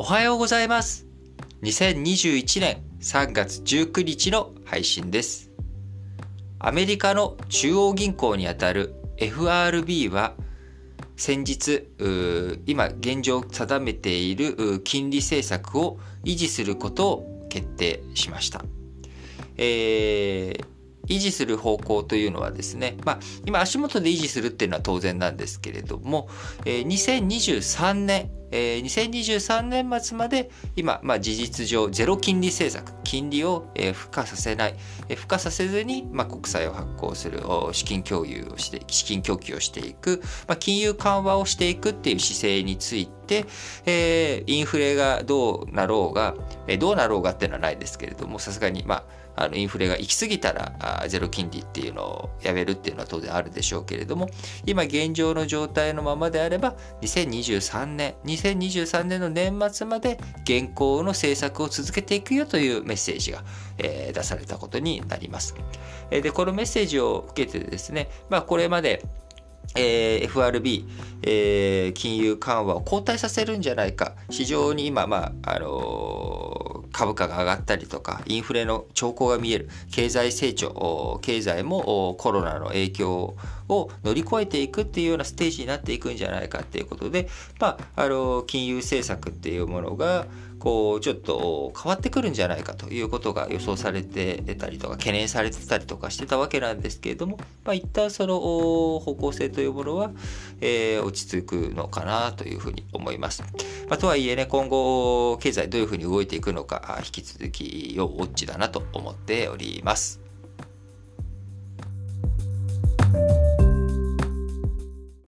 おはようございます。2021年3月19日の配信です。アメリカの中央銀行にあたる FRB は先日、今現状定めている金利政策を維持することを決定しました。えー維持する方向というのはですね、まあ、今足元で維持するっていうのは当然なんですけれども、え、2023年、2023年末まで今、まあ、事実上ゼロ金利政策金利を、付加させない、付加させずに、まあ、国債を発行する資金共有をして資金供給をしていく、まあ、金融緩和をしていくっていう姿勢について、えー、インフレがどうなろうが、えー、どうなろうがっていうのはないですけれどもさすがにまああのインフレが行き過ぎたらあゼロ金利っていうのをやめるっていうのは当然あるでしょうけれども今現状の状態のままであれば2023年2023年の年末まで現行の政策を続けていくよというメッセージが、えー、出されたことになります。でこのメッセージを受けてですね、まあ、これまでえー、FRB、えー、金融緩和を後退させるんじゃないか。市場に今、まああのー、株価が上がったりとかインフレの兆候が見える。経済成長経済もコロナの影響を乗り越えていくっていうようなステージになっていくんじゃないかっていうことで、まあ、あの金融政策っていうものがこうちょっと変わってくるんじゃないかということが予想されてたりとか懸念されてたりとかしてたわけなんですけれども、まあ、一旦その方向性というものは、えー、落ち着くのかなというふうに思います。まあ、とはいえね今後経済どういうふうに動いていくのか引き続き要ウォッチだなと思っております。